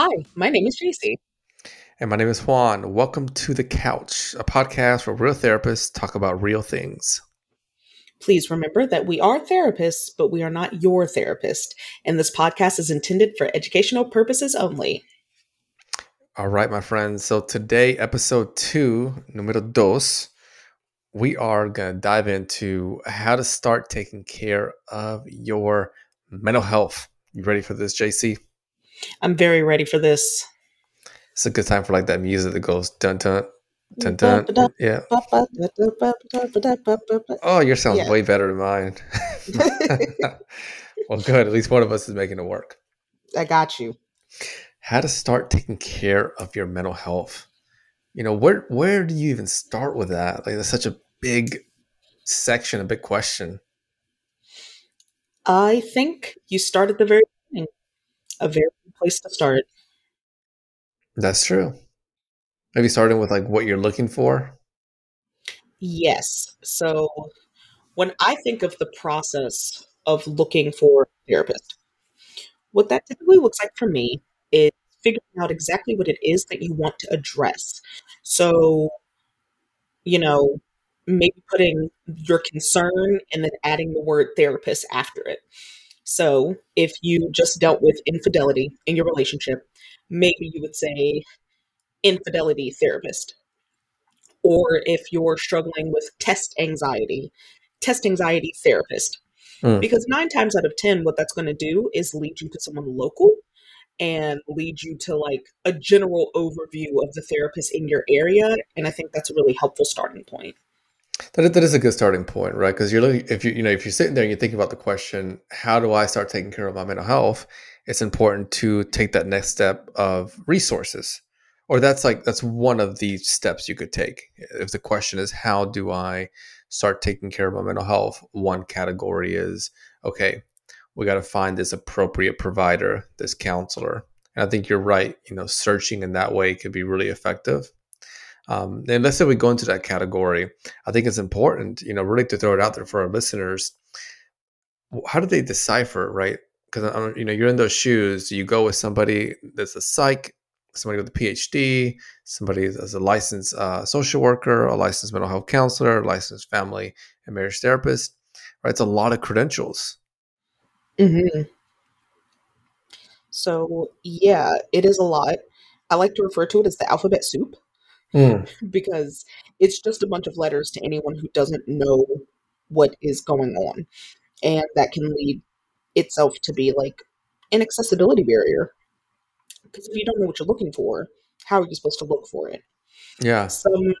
Hi, my name is JC. And my name is Juan. Welcome to The Couch, a podcast where real therapists talk about real things. Please remember that we are therapists, but we are not your therapist, and this podcast is intended for educational purposes only. All right, my friends. So today, episode two, numero dos, we are going to dive into how to start taking care of your mental health. You ready for this, JC? I'm very ready for this. It's a good time for like that music that goes dun dun dun dun. Yeah. Oh, your sounds yeah. way better than mine. well, good. At least one of us is making it work. I got you. How to start taking care of your mental health. You know, where where do you even start with that? Like that's such a big section, a big question. I think you start at the very beginning. A very place to start. That's true. Maybe starting with like what you're looking for. Yes. So when I think of the process of looking for a therapist, what that typically looks like for me is figuring out exactly what it is that you want to address. So, you know, maybe putting your concern and then adding the word therapist after it. So, if you just dealt with infidelity in your relationship, maybe you would say infidelity therapist. Or if you're struggling with test anxiety, test anxiety therapist. Mm. Because nine times out of 10, what that's going to do is lead you to someone local and lead you to like a general overview of the therapist in your area. And I think that's a really helpful starting point. That, that is a good starting point, right? Because you're looking, if you, you know, if you're sitting there and you're thinking about the question, how do I start taking care of my mental health? It's important to take that next step of resources, or that's like that's one of the steps you could take. If the question is, how do I start taking care of my mental health? One category is, okay, we got to find this appropriate provider, this counselor. And I think you're right. You know, searching in that way could be really effective. Um, and let's say we go into that category, I think it's important, you know, really to throw it out there for our listeners. How do they decipher, right? Because you know, you're in those shoes. You go with somebody that's a psych, somebody with a PhD, somebody that's a licensed uh, social worker, a licensed mental health counselor, a licensed family and marriage therapist. Right? It's a lot of credentials. Mm-hmm. So yeah, it is a lot. I like to refer to it as the alphabet soup. Mm. because it's just a bunch of letters to anyone who doesn't know what is going on. And that can lead itself to be like an accessibility barrier. Because if you don't know what you're looking for, how are you supposed to look for it? Yeah. Some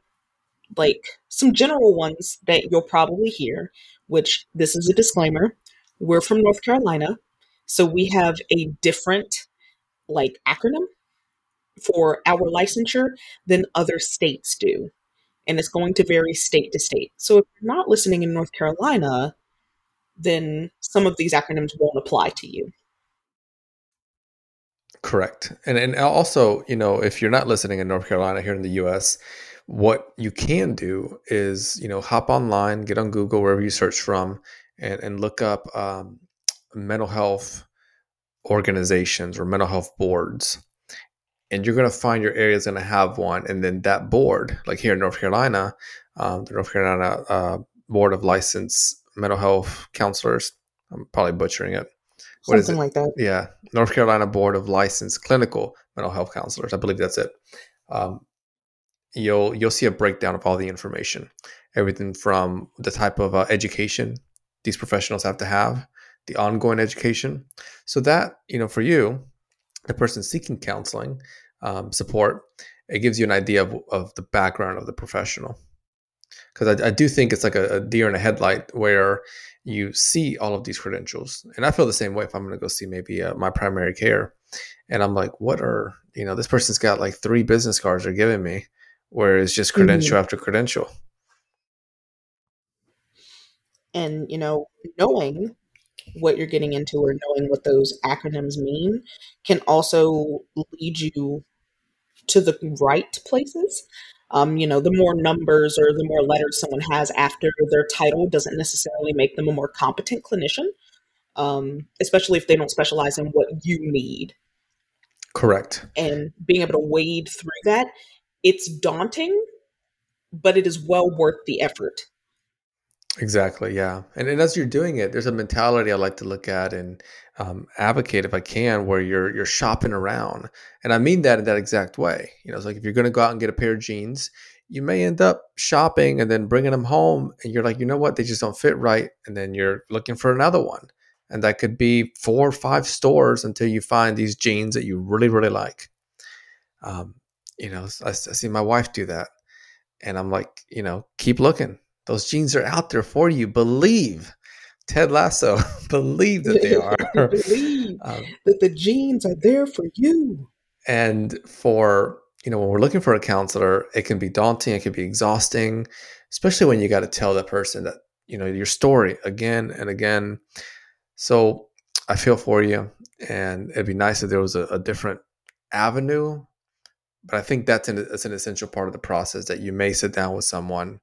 like some general ones that you'll probably hear, which this is a disclaimer. We're from North Carolina, so we have a different like acronym for our licensure than other states do. And it's going to vary state to state. So if you're not listening in North Carolina, then some of these acronyms won't apply to you. Correct. And and also, you know, if you're not listening in North Carolina here in the US, what you can do is, you know, hop online, get on Google, wherever you search from, and, and look up um, mental health organizations or mental health boards and you're going to find your area is going to have one and then that board like here in north carolina um, the north carolina uh, board of licensed mental health counselors i'm probably butchering it. What something it? like that. Yeah north carolina board of licensed clinical mental health counselors i believe that's it. Um, you'll you'll see a breakdown of all the information everything from the type of uh, education these professionals have to have the ongoing education. So that you know for you the person seeking counseling um, support, it gives you an idea of, of the background of the professional. Because I, I, do think it's like a, a, deer in a headlight where you see all of these credentials. And I feel the same way if I'm going to go see maybe uh, my primary care. And I'm like, what are, you know, this person's got like three business cards they're giving me, where it's just credential mm-hmm. after credential. And, you know, knowing what you're getting into or knowing what those acronyms mean can also lead you to the right places. Um, you know, the more numbers or the more letters someone has after their title doesn't necessarily make them a more competent clinician, um, especially if they don't specialize in what you need. Correct. And being able to wade through that, it's daunting, but it is well worth the effort. Exactly. Yeah. And, and as you're doing it, there's a mentality I like to look at and um, advocate if I can, where you're you're shopping around, and I mean that in that exact way. You know, it's like if you're going to go out and get a pair of jeans, you may end up shopping and then bringing them home, and you're like, you know what, they just don't fit right, and then you're looking for another one, and that could be four or five stores until you find these jeans that you really really like. Um, you know, I, I see my wife do that, and I'm like, you know, keep looking those jeans are out there for you. Believe. Ted Lasso, believe that they are. believe um, that the jeans are there for you. And for, you know, when we're looking for a counselor, it can be daunting, it can be exhausting, especially when you got to tell that person that, you know, your story again and again. So I feel for you. And it'd be nice if there was a, a different avenue. But I think that's an, that's an essential part of the process that you may sit down with someone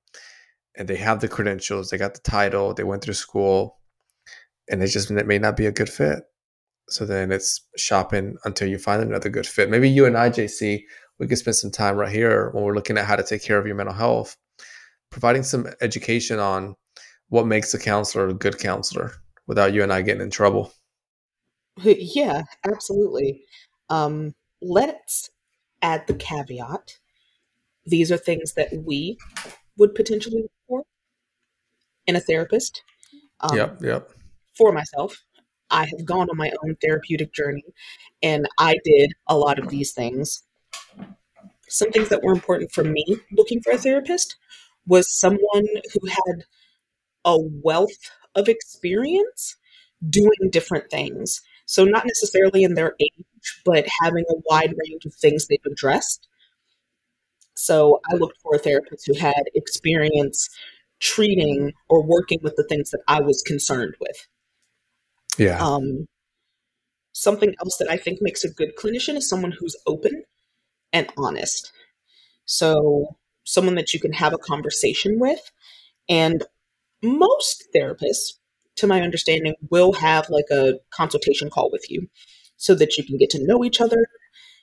and they have the credentials, they got the title, they went through school, and it just it may not be a good fit. So then it's shopping until you find another good fit. Maybe you and I, JC, we could spend some time right here when we're looking at how to take care of your mental health, providing some education on what makes a counselor a good counselor without you and I getting in trouble. Yeah, absolutely. Um, let's add the caveat. These are things that we would potentially in a therapist. Um, yep, yep. For myself, I have gone on my own therapeutic journey and I did a lot of these things. Some things that were important for me looking for a therapist was someone who had a wealth of experience doing different things. So, not necessarily in their age, but having a wide range of things they've addressed. So I looked for a therapist who had experience treating or working with the things that I was concerned with. Yeah. Um, something else that I think makes a good clinician is someone who's open and honest. So someone that you can have a conversation with. And most therapists, to my understanding, will have like a consultation call with you so that you can get to know each other,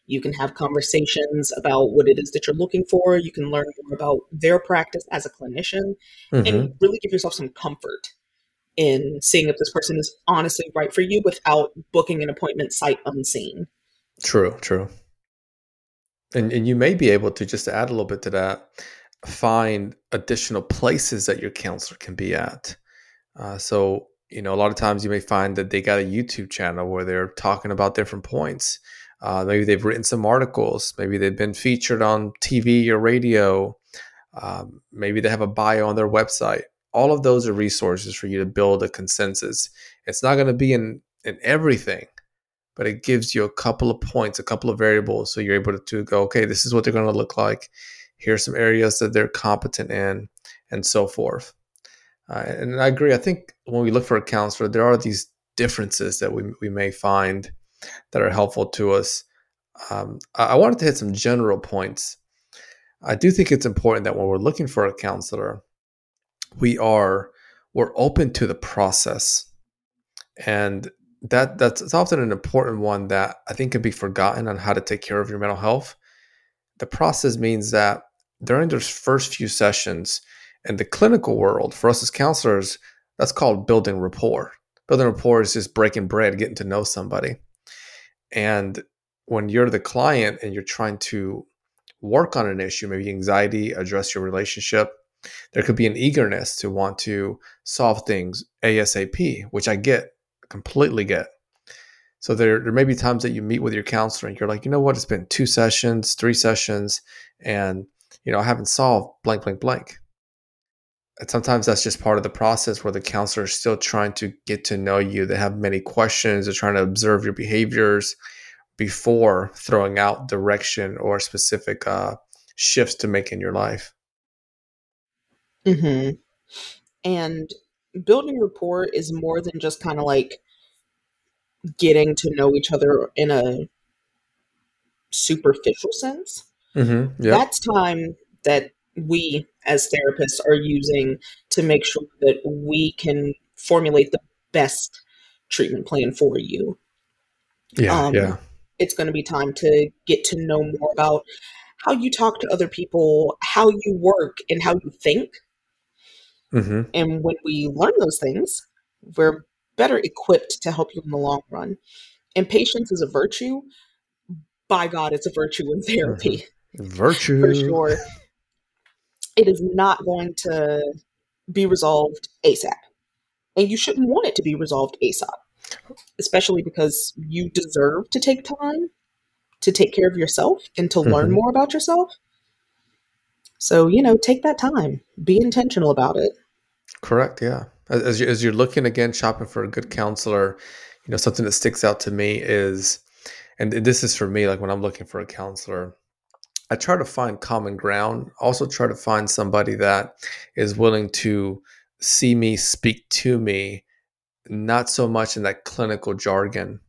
you can have conversations about what it is that you're looking for. You can learn more about their practice as a clinician mm-hmm. and really give yourself some comfort in seeing if this person is honestly right for you without booking an appointment sight unseen. True, true. And, and you may be able to just add a little bit to that, find additional places that your counselor can be at. Uh, so, you know, a lot of times you may find that they got a YouTube channel where they're talking about different points. Uh, maybe they've written some articles. Maybe they've been featured on TV or radio. Um, maybe they have a bio on their website. All of those are resources for you to build a consensus. It's not going to be in, in everything, but it gives you a couple of points, a couple of variables. So you're able to, to go, okay, this is what they're going to look like. Here's some areas that they're competent in, and so forth. Uh, and I agree. I think when we look for a counselor, there are these differences that we, we may find that are helpful to us. Um, I wanted to hit some general points. I do think it's important that when we're looking for a counselor, we are we're open to the process, and that that's often an important one that I think can be forgotten on how to take care of your mental health. The process means that during those first few sessions in the clinical world, for us as counselors, that's called building rapport. Building rapport is just breaking bread, getting to know somebody. And when you're the client and you're trying to work on an issue, maybe anxiety, address your relationship, there could be an eagerness to want to solve things ASAP, which I get, completely get. So there, there may be times that you meet with your counselor and you're like, you know what, it's been two sessions, three sessions, and you know, I haven't solved blank, blank, blank. And sometimes that's just part of the process where the counselor is still trying to get to know you. They have many questions, they're trying to observe your behaviors before throwing out direction or specific uh, shifts to make in your life. hmm And building rapport is more than just kind of like getting to know each other in a superficial sense. Mm-hmm. Yep. That's time that we as therapists are using to make sure that we can formulate the best treatment plan for you. Yeah, um, yeah. it's going to be time to get to know more about how you talk to other people, how you work, and how you think. hmm And when we learn those things, we're better equipped to help you in the long run. And patience is a virtue. By God, it's a virtue in therapy for Virtue. sure. It is not going to be resolved ASAP. And you shouldn't want it to be resolved ASAP, especially because you deserve to take time to take care of yourself and to learn hmm more about yourself. So, you know, take that time, be intentional about it. Correct. Yeah. As, as you're looking again, shopping for a good counselor, you know, something that sticks out to me is, and this is for me, like when I'm looking for a counselor, I try to find common ground. Also, try to find somebody that is willing to see me, speak to me, not so much in that clinical jargon.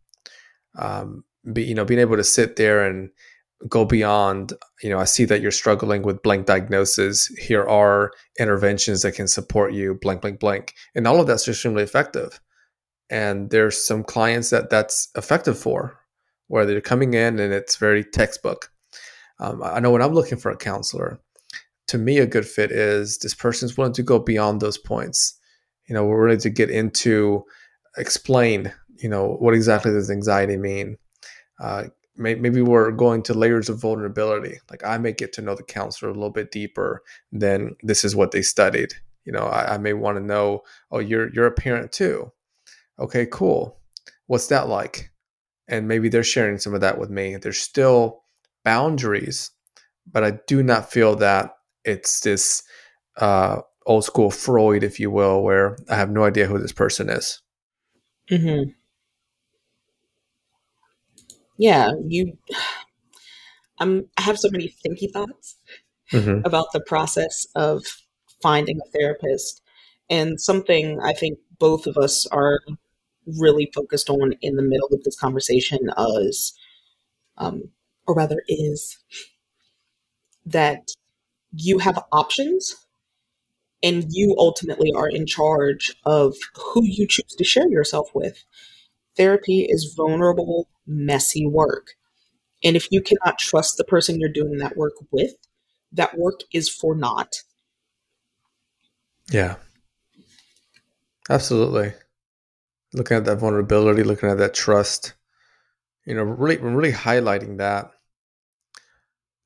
Um, be, you know, being able to sit there and go beyond. You know, I see that you're struggling with blank diagnosis. Here are interventions that can support you. Blank, blank, blank, and all of that's extremely effective. And there's some clients that that's effective for, where they're coming in and it's very textbook um, I know when I'm looking for a counselor, to me, a good fit is this person's willing to go beyond those points. You know, we're ready to get into explain, you know, what exactly does anxiety mean? Uh, may, maybe we're going to layers of vulnerability. Like I may get to know the counselor a little bit deeper than this is what they studied. You know, I, I may want to know, oh, you're you're a parent too. Okay, cool. What's that like? And maybe they're sharing some of that with me. They're still boundaries but I do not feel that it's this uh, old school Freud, if you will, where I have no idea who this person is. hmm Yeah, you. I'm. I have so many thinky thoughts hmm about the process of finding a therapist, and something I think both of us are really focused on in the middle of this conversation is, um, or rather, is that you have options and you ultimately are in charge of who you choose to share yourself with. Therapy is vulnerable, messy work. And if you cannot trust the person you're doing that work with, that work is for naught. Yeah, absolutely. Looking at that vulnerability, looking at that trust, you know, really, really highlighting that.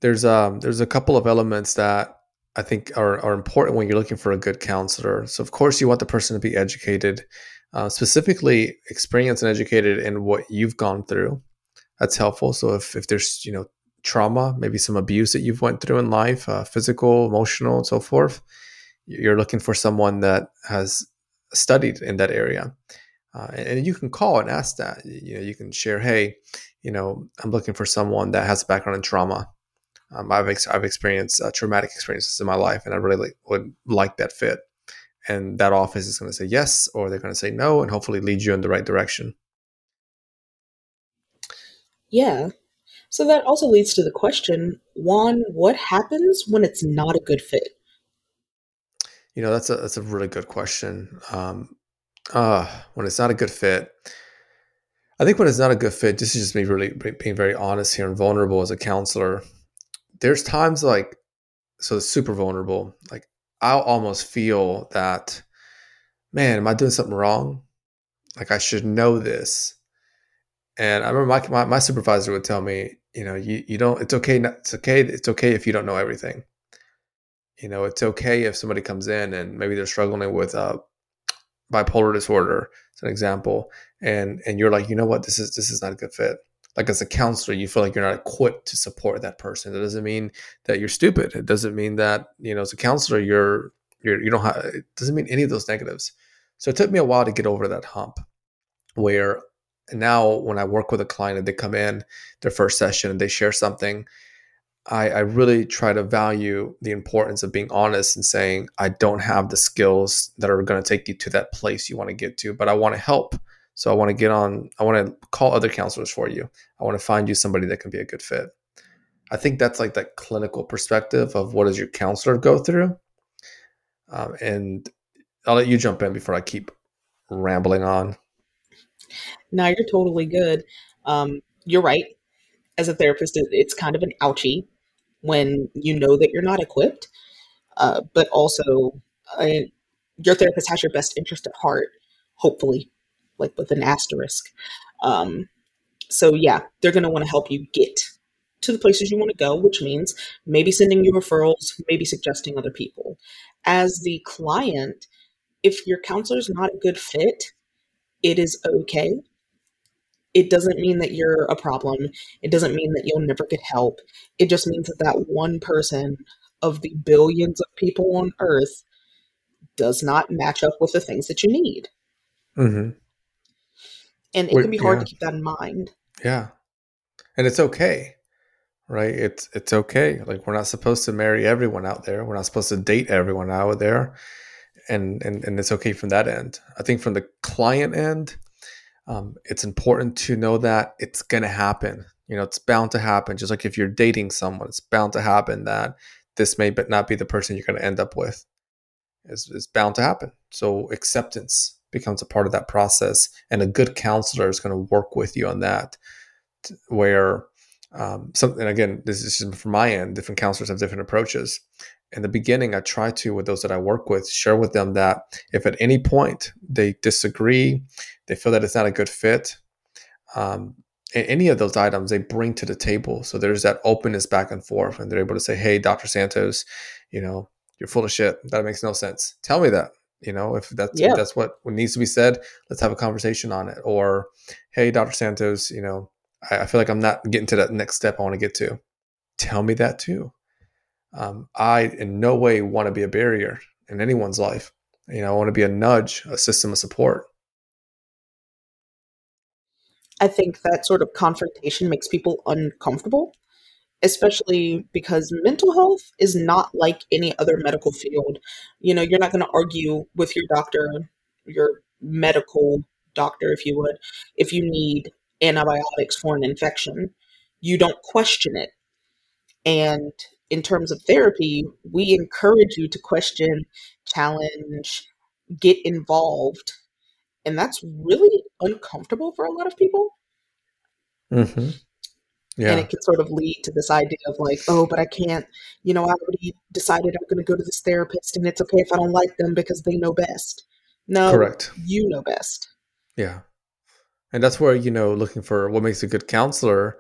There's um, there's a couple of elements that I think are are important when you're looking for a good counselor. So of course, you want the person to be educated, uh, specifically experienced and educated in what you've gone through that's helpful. So if, if there's, you know, trauma, maybe some abuse that you've went through in life, uh, physical, emotional, and so forth, you're looking for someone that has studied in that area. Uh, and, you can call and ask that. You know, you can share, hey, you know, I'm looking for someone that has a background in trauma. Um, I've ex- I've experienced uh, traumatic experiences in my life, and I really would like that fit. And that office is going to say yes, or they're going to say no, and hopefully lead you in the right direction. Yeah. So that also leads to the question Juan, what happens when it's not a good fit? You know, that's a that's a really good question. Um, uh, when it's not a good fit, I think when it's not a good fit, this is just me really being very honest here and vulnerable as a counselor. There's times like so super vulnerable. Like I'll almost feel that, man, am I doing something wrong? Like I should know this. And I remember my, my, my supervisor would tell me, you know, you, you don't, it's okay. It's okay. It's okay if you don't know everything. You know, it's okay if somebody comes in and maybe they're struggling with uh, bipolar disorder, as an example, and and you're like, you know what, this is this is not a good fit. Like as a counselor, you feel like you're not equipped to support that person. That doesn't mean that you're stupid. It doesn't mean that you know as a counselor you're you're you don't have. It doesn't mean any of those negatives. So it took me a while to get over that hump. Where now when I work with a client and they come in their first session and they share something, I, I really try to value the importance of being honest and saying, I don't have the skills that are going to take you to that place you want to get to, but I want to help. So I want to get on, I want to call other counselors for you. I want to find you somebody that can be a good fit. I think that's like that clinical perspective of what does your counselor go through. Um, and I'll let you jump in before I keep rambling on. Now you're totally good. Um, you're right. as a therapist, it's kind of an ouchie when you know that you're not equipped, uh, but also uh, your therapist has your best interest at heart, hopefully, like with an asterisk. Um, so yeah, they're going to want to help you get to the places you want to go, which means maybe sending you referrals, maybe suggesting other people. As the client, if your counselor is not a good fit, it is okay. It doesn't mean that you're a problem. It doesn't mean that you'll never get help. It just means that that one person of the billions of people on earth does not match up with the things that you need. Mm-hmm. And it Wait, can be hard yeah. to keep that in mind. Yeah. And it's okay. Right? It's it's okay. Like we're not supposed to marry everyone out there. We're not supposed to date everyone out there. And and, and it's okay from that end. I think from the client end, um, it's important to know that it's gonna happen. You know, it's bound to happen. Just like if you're dating someone, it's bound to happen that this may but not be the person you're gonna end up with. It's, it's bound to happen. So acceptance becomes a part of that process, and a good counselor is going to work with you on that. Where um, something again, this is just from my end. Different counselors have different approaches. In the beginning, I try to with those that I work with share with them that if at any point they disagree, they feel that it's not a good fit, um, any of those items they bring to the table. So there's that openness back and forth, and they're able to say, "Hey, Dr. Santos, you know, you're full of shit. That makes no sense. Tell me that. You know, if that's Yeah. if that's what, needs to be said, let's have a conversation on it. Or, hey, Dr. Santos, you know, I, I feel like I'm not getting to that next step I want to get to. Tell me that too. Um, I in no way want to be a barrier in anyone's life. You know, I want to be a nudge, a system of support. I think that sort of confrontation makes people uncomfortable, especially because mental health is not like any other medical field. You know, you're not going to argue with your doctor, your medical doctor, if you would, if you need antibiotics for an infection. You don't question it. And in terms of therapy, we encourage you to question, challenge, get involved. And that's really uncomfortable for a lot of people. Mm-hmm. And it can sort of lead to this idea of like, oh, but I can't, you know, I already decided I'm going to go to this therapist, and it's okay if I don't like them because they know best. No, correct. you know best. Yeah, and that's where you know looking for what makes a good counselor.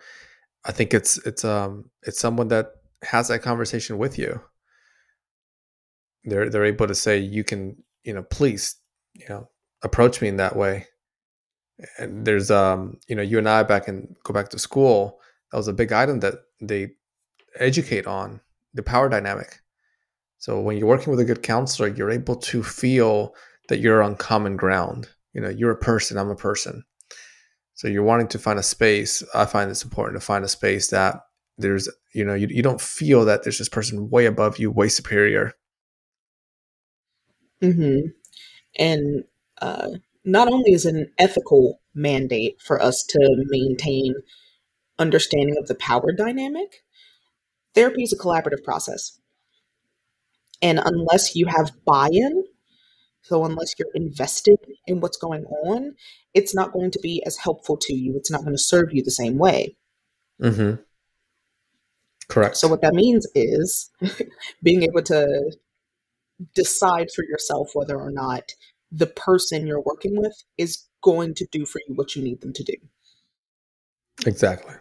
I think it's it's um it's someone that has that conversation with you. They're they're able to say you can you know please you know approach me in that way. And there's um you know you and I back and go back to school. That was a big item that they educate on the power dynamic. So when you're working with a good counselor, you're able to feel that you're on common ground. You know, you're a person, I'm a person. So you're wanting to find a space. I find it's important to find a space that there's, you know, you, you don't feel that there's this person way above you, way superior. hmm And uh, not only is it an ethical mandate for us to maintain understanding of the power dynamic, therapy is a collaborative process. And unless you have buy in, so unless you're invested in what's going on, it's not going to be as helpful to you. It's not going to serve you the same way. Mm-hmm. Correct. So, what that means is being able to decide for yourself whether or not the person you're working with is going to do for you what you need them to do. Exactly.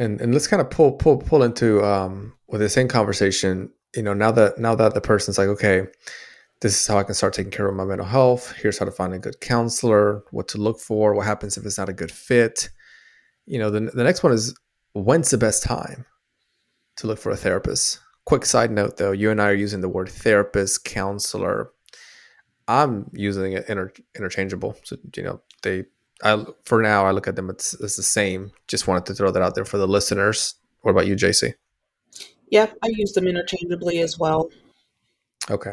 And and let's kind of pull pull pull into um with the same conversation. You know, now that now that the person's like, okay, this is how I can start taking care of my mental health. Here's how to find a good counselor, what to look for, what happens if it's not a good fit. You know, the the next one is when's the best time to look for a therapist. Quick side note though, you and I are using the word therapist, counselor. I'm using it inter- interchangeable. So you know, they I for now I look at them it's, it's the same. Just wanted to throw that out there for the listeners. What about you, JC? Yeah, I use them interchangeably as well. Okay.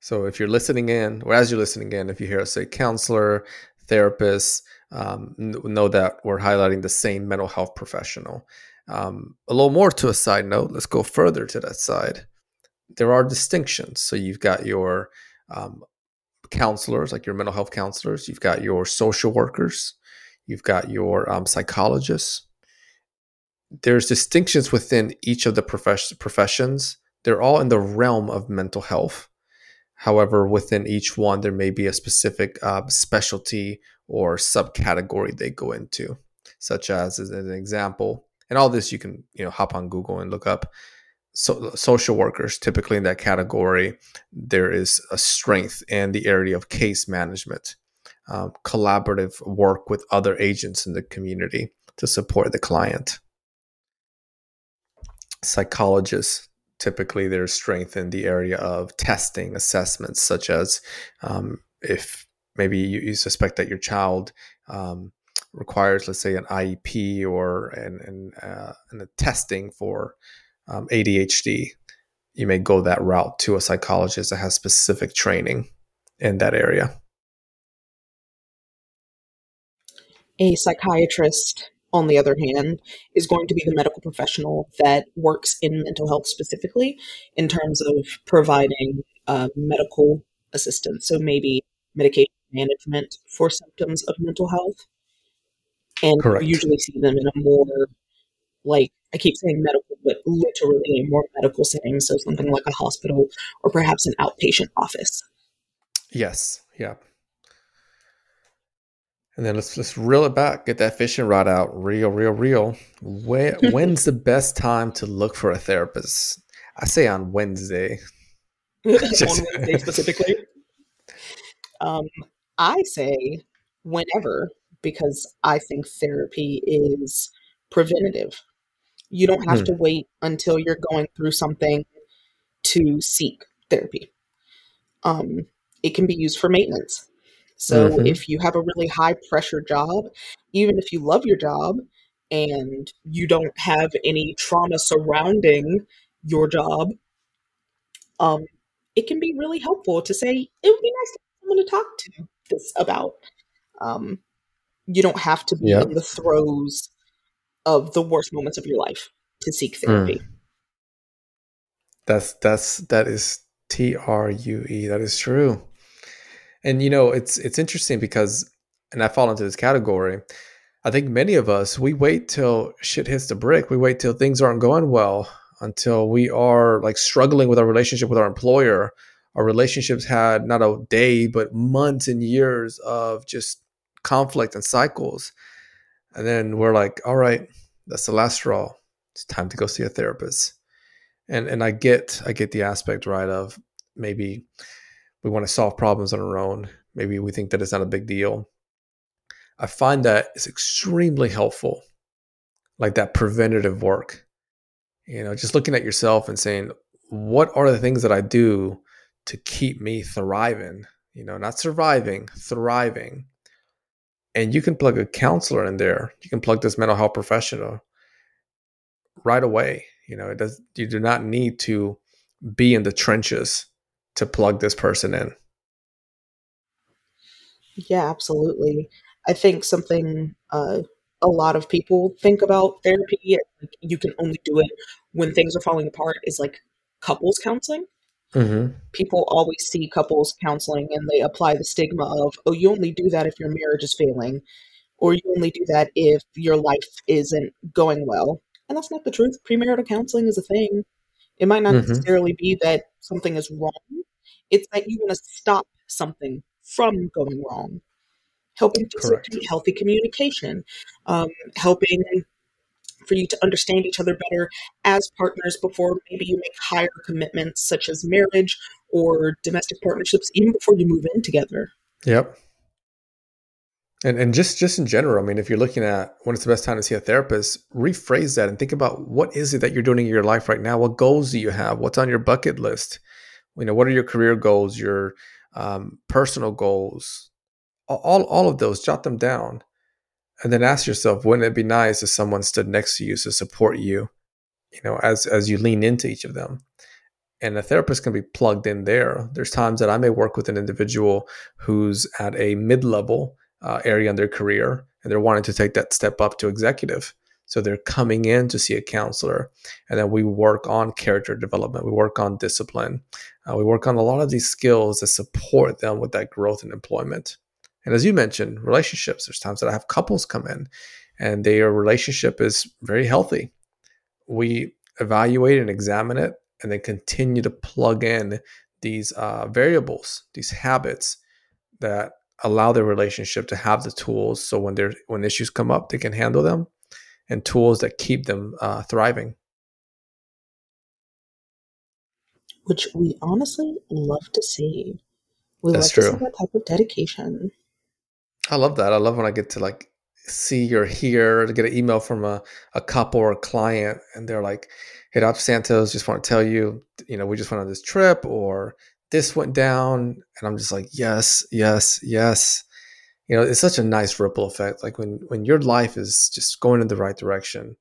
So if you're listening in, or as you're listening in, if you hear us say counselor, therapist, um, know that we're highlighting the same mental health professional. Um, a little more to a side note, let's go further to that side. There are distinctions. So you've got your um, counselors, like your mental health counselors, you've got your social workers, you've got your um, psychologists, there's distinctions within each of the profess- professions. They're all in the realm of mental health. However, within each one, there may be a specific uh, specialty or subcategory they go into, such as, as an example, and all this you can you know hop on Google and look up. So, social workers typically in that category, there is a strength in the area of case management, um, collaborative work with other agents in the community to support the client. Psychologists typically there's strength in the area of testing assessments, such as um, if maybe you, you, suspect that your child um, requires, let's say, an IEP or an, an, uh, an a testing for um, ADHD, you may go that route to a psychologist that has specific training in that area. A psychiatrist, on the other hand, is going to be the medical professional that works in mental health specifically in terms of providing uh, medical assistance. So maybe medication management for symptoms of mental health and Correct. usually see them in a more like I keep saying medical, but literally a more medical setting, so something like a hospital or perhaps an outpatient office. Yes. Yeah. And then let's let's reel it back, get that fishing rod out, real, real, real. When, when's the best time to look for a therapist? I say on Wednesday. on Wednesday specifically. Um, I say whenever because I think therapy is preventative. You don't have hmm. to wait until you're going through something to seek therapy. Um, it can be used for maintenance. So mm-hmm. if you have a really high pressure job, even if you love your job and you don't have any trauma surrounding your job, um, it can be really helpful to say it would be nice to have someone to talk to this about. Um, you don't have to be in the throes of the worst moments of your life to seek therapy. Mm. That's that's that is T R U E. That is true. And you know, it's it's interesting because and I fall into this category. I think many of us we wait till shit hits the brick. We wait till things aren't going well until we are like struggling with our relationship with our employer. Our relationships had not a day but months and years of just conflict and cycles. And then we're like, all right, that's the last straw. It's time to go see a therapist. And and I get I get the aspect right of maybe we want to solve problems on our own. Maybe we think that it's not a big deal. I find that it's extremely helpful, like that preventative work. You know, just looking at yourself and saying, what are the things that I do to keep me thriving? You know, not surviving, thriving and you can plug a counselor in there. You can plug this mental health professional right away you know it does you do not need to be in the trenches to plug this person in. Yeah absolutely. I think something uh, a lot of people think about therapy like you can only do it when things are falling apart is like couples counseling Mm-hmm. People always see couples counseling and they apply the stigma of, oh, you only do that if your marriage is failing, or you only do that if your life isn't going well. And that's not the truth. Premarital counseling is a thing. It might not mm-hmm. necessarily be that something is wrong, it's that you want to stop something from going wrong. Helping healthy communication, um, helping for you to understand each other better as partners before maybe you make higher commitments such as marriage or domestic partnerships even before you move in together. Yep. And and just just in general i mean if you're looking at when it's the best time to see a therapist rephrase that and think about what is it that you're doing in your life right now? What goals do you have? What's on your bucket list? You know what are your career goals your um, personal goals? All all of those jot them down and then ask yourself wouldn't it be nice if someone stood next to you to support you you know as as you lean into each of them? And a therapist can be plugged in there. There's times that i may work with an individual who's at a mid-level uh, area in their career and they're wanting to take that step up to executive. So they're coming in to see a counselor and then we work on character development. We work on discipline. Uh, we work on a lot of these skills that support them with that growth in employment and as you mentioned, relationships, there's times that I have couples come in and their relationship is very healthy. we evaluate and examine it and then continue to plug in these uh, variables, these habits that allow their relationship to have the tools so when there when issues come up they can handle them and tools that keep them uh, thriving which we honestly love to see we That's love to see true. that type of dedication i love that i love when i get to like see or hear to get an email from a, a couple or a client and they're like hey dr santos just want to tell you you know we just went on this trip or this went down and i'm just like yes yes yes. You know it's such a nice ripple effect like when when your life is just going in the right direction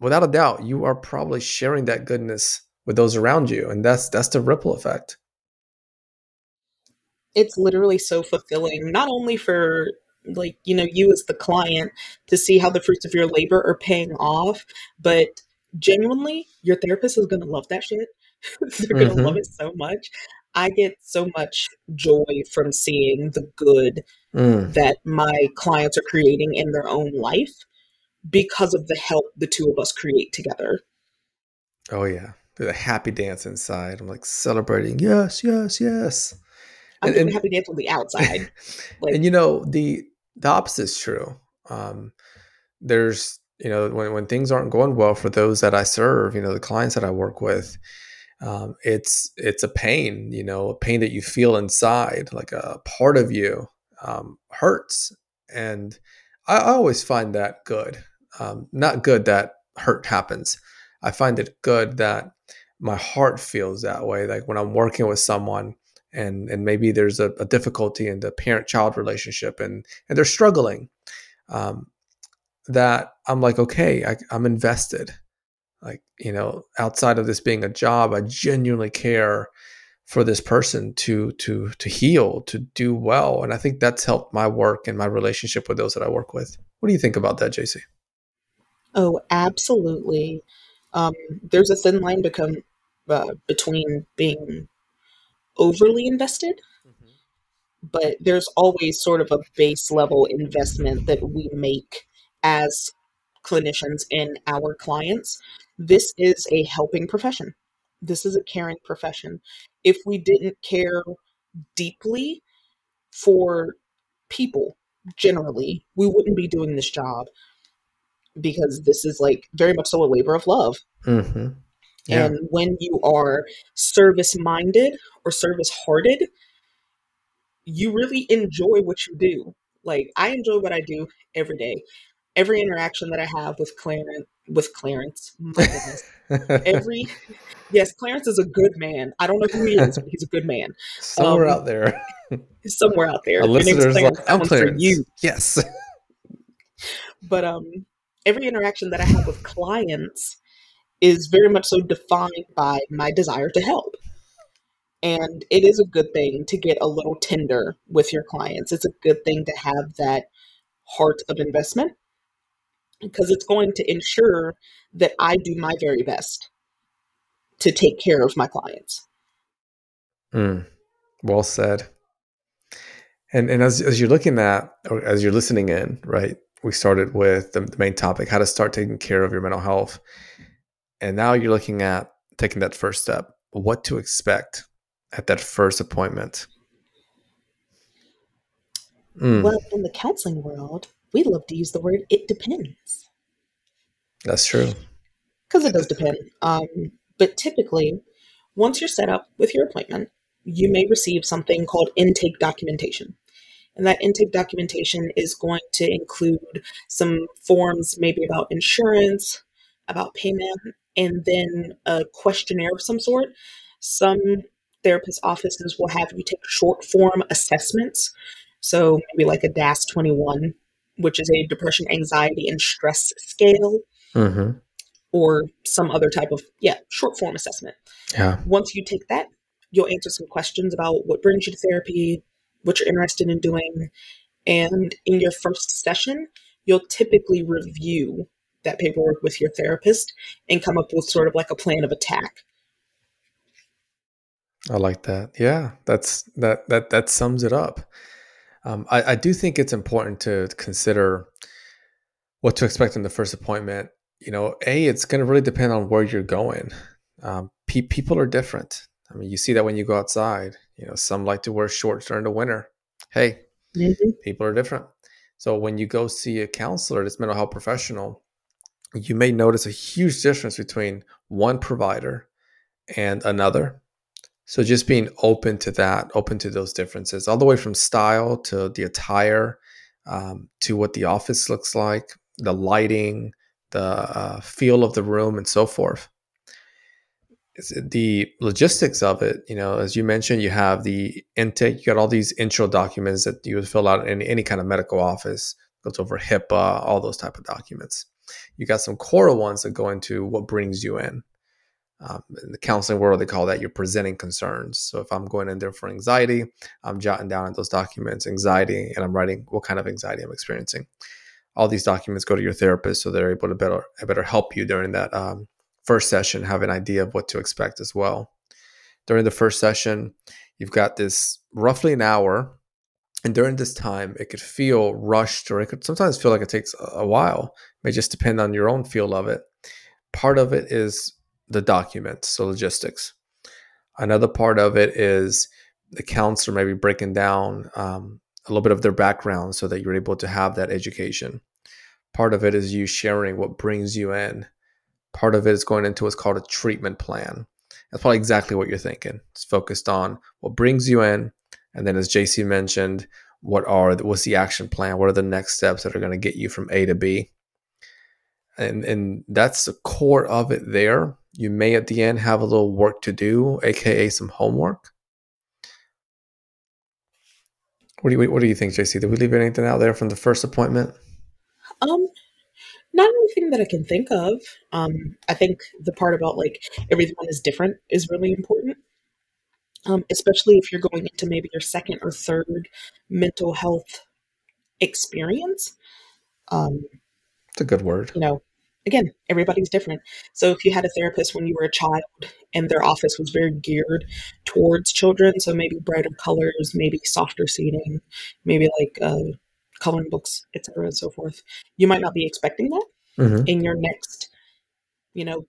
without a doubt you are probably sharing that goodness with those around you and that's that's the ripple effect it's literally so fulfilling not only for like you know you as the client to see how the fruits of your labor are paying off but genuinely your therapist is going to love that shit. They're going to love mm-hmm. it so much. I get so much joy from seeing the good mm. that my clients are creating in their own life because of the help the two of us create together. Oh yeah. The happy dance inside. I'm like celebrating yes yes yes i'm and, happy dance on the outside like and you know the the opposite is true um there's you know when, when things aren't going well for those that i serve you know the clients that i work with um, it's it's a pain you know a pain that you feel inside like a part of you um, hurts and I, I always find that good um, not good that hurt happens. I find it good that my heart feels that way like when i'm working with someone and and maybe there's a, a difficulty in the parent child relationship and and they're struggling um, that i'm like okay I, i'm invested. Like you know outside of this being a job i genuinely care for this person to to to heal to do well and i think that's helped my work and my relationship with those that i work with. What do you think about that jc oh absolutely. Um, there's a thin line become uh, between being overly invested but there's always sort of a base level investment that we make as clinicians in our clients. This is a helping profession. This is a caring profession. If we didn't care deeply for people generally, we wouldn't be doing this job because this is like very much so a labor of love. mm-hmm. Yeah And when you are service minded or service hearted, you really enjoy what you do. Like I enjoy what I do every day. Every interaction that I have with Clarence, with Clarence. Every yes, Clarence is a good man. I don't know who he is, but he's a good man. somewhere Um, out there He's somewhere out there. a If your name's listener's Clarence, like i'm clarence you. yes But um, every interaction that I have with clients is very much so defined by my desire to help. And it is a good thing to get a little tender with your clients. It's a good thing to have that heart of investment because it's going to ensure that I do my very best to take care of my clients. Mm, well said and and as, as you're looking at or as you're listening in right we started with the, the main topic how to start taking care of your mental health and now you're looking at taking that first step. What to expect at that first appointment? Mm, Well, in the counseling world, we love to use the word it depends. That's true. Because it does depend. Um, but typically, once you're set up with your appointment, you may receive something called intake documentation. And that intake documentation is going to include some forms, maybe about insurance, about payment, and then a questionnaire of some sort. Some therapist offices will have you take short form assessments. So maybe like a DASS 21, which is a depression, anxiety, and stress scale, hmm or some other type of, yeah, short form assessment. yeah Once you take that, you'll answer some questions about what brings you to therapy, what you're interested in doing, and in your first session, you'll typically review that paperwork with your therapist and come up with sort of like a plan of attack. i like that yeah that's that that that sums it up um, I, I do think it's important to consider what to expect in the first appointment you know, a it's going to really depend on where you're going. Um, pe- people are different. I mean, you see that when you go outside. You know, some like to wear shorts during the winter. Hey, mm-hmm. people are different. So when you go see a counselor, this mental health professional, you may notice a huge difference between one provider and another. So just being open to that, open to those differences, all the way from style to the attire, um, to what the office looks like, the lighting, the uh, feel of the room, and so forth. the logistics of it, you know, as you mentioned, you have the intake, you got all these intro documents that you would fill out in any kind of medical office, goes over HIPAA, all those type of documents. You got some core ones that go into what brings you in. Um, in the counseling world, they call that your presenting concerns. So if I'm going in there for anxiety, I'm jotting down in those documents anxiety, and I'm writing what kind of anxiety I'm experiencing. All these documents go to your therapist, so they're able to better better help you during that um, first session, have an idea of what to expect as well. During the first session, you've got this roughly an hour, and during this time, it could feel rushed, or it could sometimes feel like it takes a while. It may just depend on your own feel of it. Part of it is the documents, so logistics. Another part of it is the counselor maybe breaking down um, a little bit of their background so that you're able to have that education. Part of it is you sharing what brings you in. Part of it is going into what's called a treatment plan. That's probably exactly what you're thinking. It's focused on what brings you in, and then as JC mentioned, what are what's the action plan? What are the next steps that are going to get you from A to B? And and that's the core of it there you may at the end have a little work to do, aka some homework. What do you what do you think, JC? Did we leave anything out there from the first appointment? Um, not anything that I can think of. Um, I think the part about like everyone is different is really important. Um, especially if you're going into maybe your second or third mental health experience. Um, it's a good word. You know, again, everybody's different. So if you had a therapist when you were a child and their office was very geared towards children, so maybe brighter colors, maybe softer seating, maybe like uh, coloring books, etc., and so forth, you might not be expecting that mm-hmm. in your next, you know,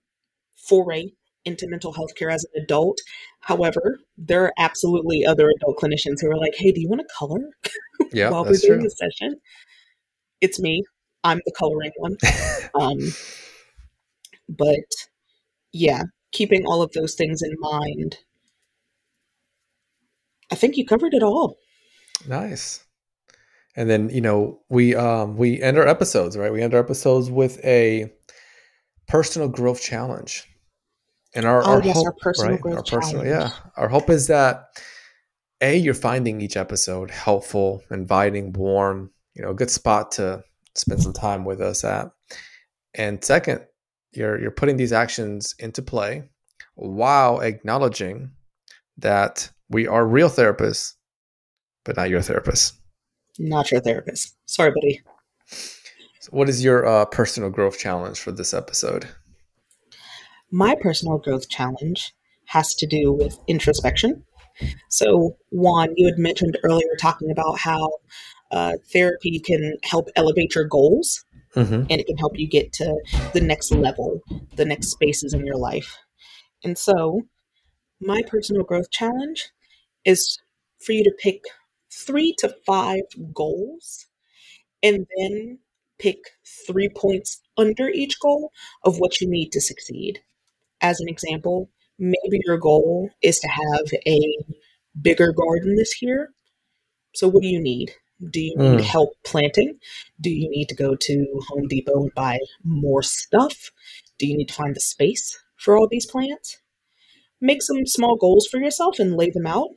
foray into mental health care as an adult. However, there are absolutely other adult clinicians who are like, "Hey, do you want to color yeah, while we're doing the session?" It's me. I'm the coloring one. Um, but yeah, keeping all of those things in mind. I think you covered it all. Nice. And then, you know, we um we end our episodes, right? We end our episodes with a personal growth challenge. And our, oh, our yes, hope, our personal right? growth our personal, challenge. yeah. Our hope is that A, you're finding each episode helpful, inviting, warm, you know, a good spot to spend some time with us at. And second, you're you're putting these actions into play while acknowledging that we are real therapists, but not your therapist. Not your therapist. Sorry, buddy. So what is your uh, personal growth challenge for this episode? My personal growth challenge has to do with introspection. So, Juan, you had mentioned earlier talking about how uh, therapy can help elevate your goals mm-hmm. and it can help you get to the next level, the next spaces in your life. And so, my personal growth challenge is for you to pick three to five goals and then pick three points under each goal of what you need to succeed. As an example, maybe your goal is to have a bigger garden this year. So, what do you need? Do you need mm. help planting? Do you need to go to Home Depot and buy more stuff? Do you need to find the space for all these plants? Make some small goals for yourself and lay them out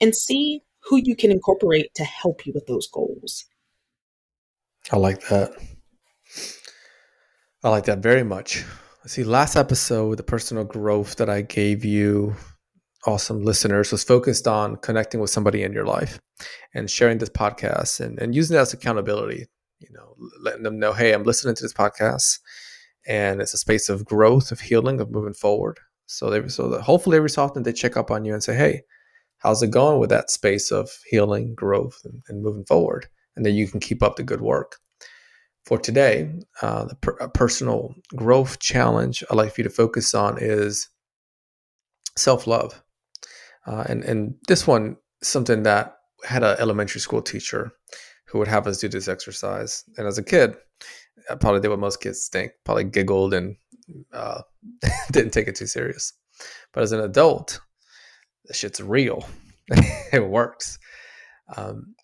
and see who you can incorporate to help you with those goals. I like that. I like that very much. See, last episode, the personal growth that I gave you awesome listeners was focused on connecting with somebody in your life and sharing this podcast and, and using that as accountability you know letting them know hey i'm listening to this podcast and it's a space of growth of healing of moving forward. So they so that hopefully every so often they check up on you and say hey how's it going with that space of healing growth and, and moving forward? And then you can keep up the good work for today, uh, the per- personal growth challenge I'd like for you to focus on is self love. Uh, and, and this one, something that had an elementary school teacher who would have us do this exercise. And as a kid, I probably did what most kids think, probably giggled and uh, didn't take it too serious. But as an adult, this shit's real. it works. Um,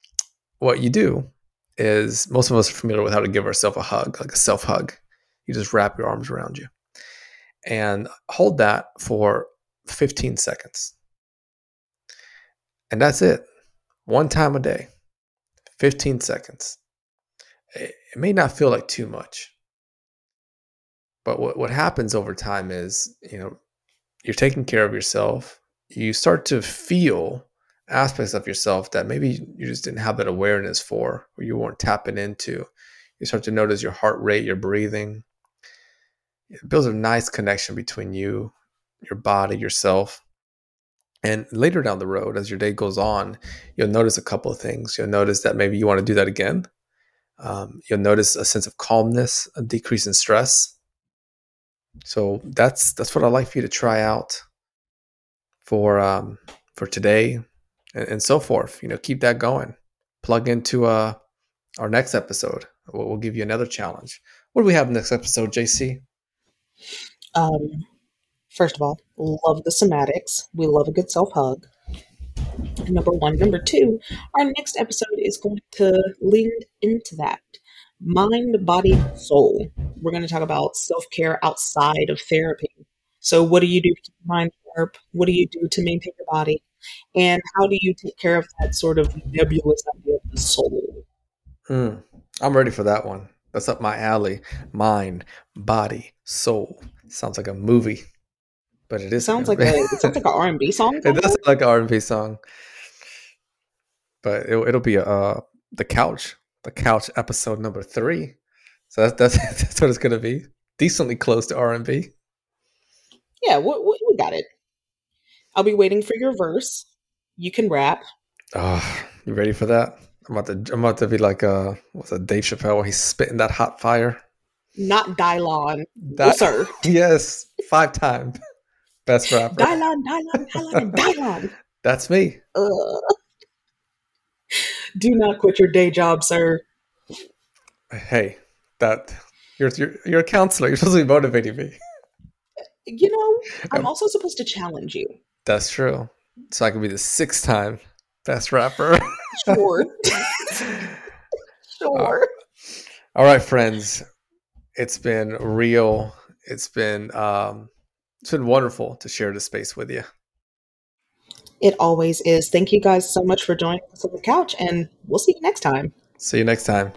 what you do is most of us are familiar with how to give ourselves a hug, like a self hug. You just wrap your arms around you and hold that for 15 seconds. And that's it. One time a day, 15 seconds. It, may not feel like too much. But what, what happens over time is, you know, you're taking care of yourself. You start to feel aspects of yourself that maybe you just didn't have that awareness for or you weren't tapping into. You start to notice your heart rate, your breathing. It builds a nice connection between you, your body, yourself. And later down the road, as your day goes on, you'll notice a couple of things. You'll notice that maybe you want to do that again. Um, you'll notice a sense of calmness, a decrease in stress. So that's that's what I'd like for you to try out for um, for today, and, and, so forth. You know, keep that going. Plug into uh, our next episode. We'll, we'll, give you another challenge. What do we have next episode, JC? Um, first of all, love the somatics. We love a good self hug. Number one. Number two, our next episode is going to lean into that mind, body, soul. We're going to talk about self care outside of therapy. So, what do you do to keep mind sharp? What do you do to maintain your body? And how do you take care of that sort of nebulous idea of the soul? Mm, I'm ready for that one. That's up my alley. Mind, body, soul. Sounds like a movie, but it is. It sounds like a it sounds like an R and B song. it does sound like an R and B song, but it, will be uh the couch, the couch episode number three. So that's that's, that's what it's gonna be. Decently close to R and B. Yeah, we, we got it. I'll be waiting for your verse. You can rap. Oh, you ready for that? I'm about to I'm about to be like uh what's that Dave Chappelle where he's spitting that hot fire. Not Dylan. That, sir. Yes. Five time. Best rapper. Dylan, Dylan, Dylan, Dylan. That's me. Uh, do not quit your day job, sir. Hey, that you're you're, you're a counselor. You're supposed to be motivating me. You know, I'm also supposed to challenge you. That's true. So I could be the sixth time best rapper. Sure. sure. Uh, all right, friends. It's been real. It's been um, it's been wonderful to share this space with you. It always is. Thank you guys so much for joining us on the couch, and we'll see you next time. See you next time.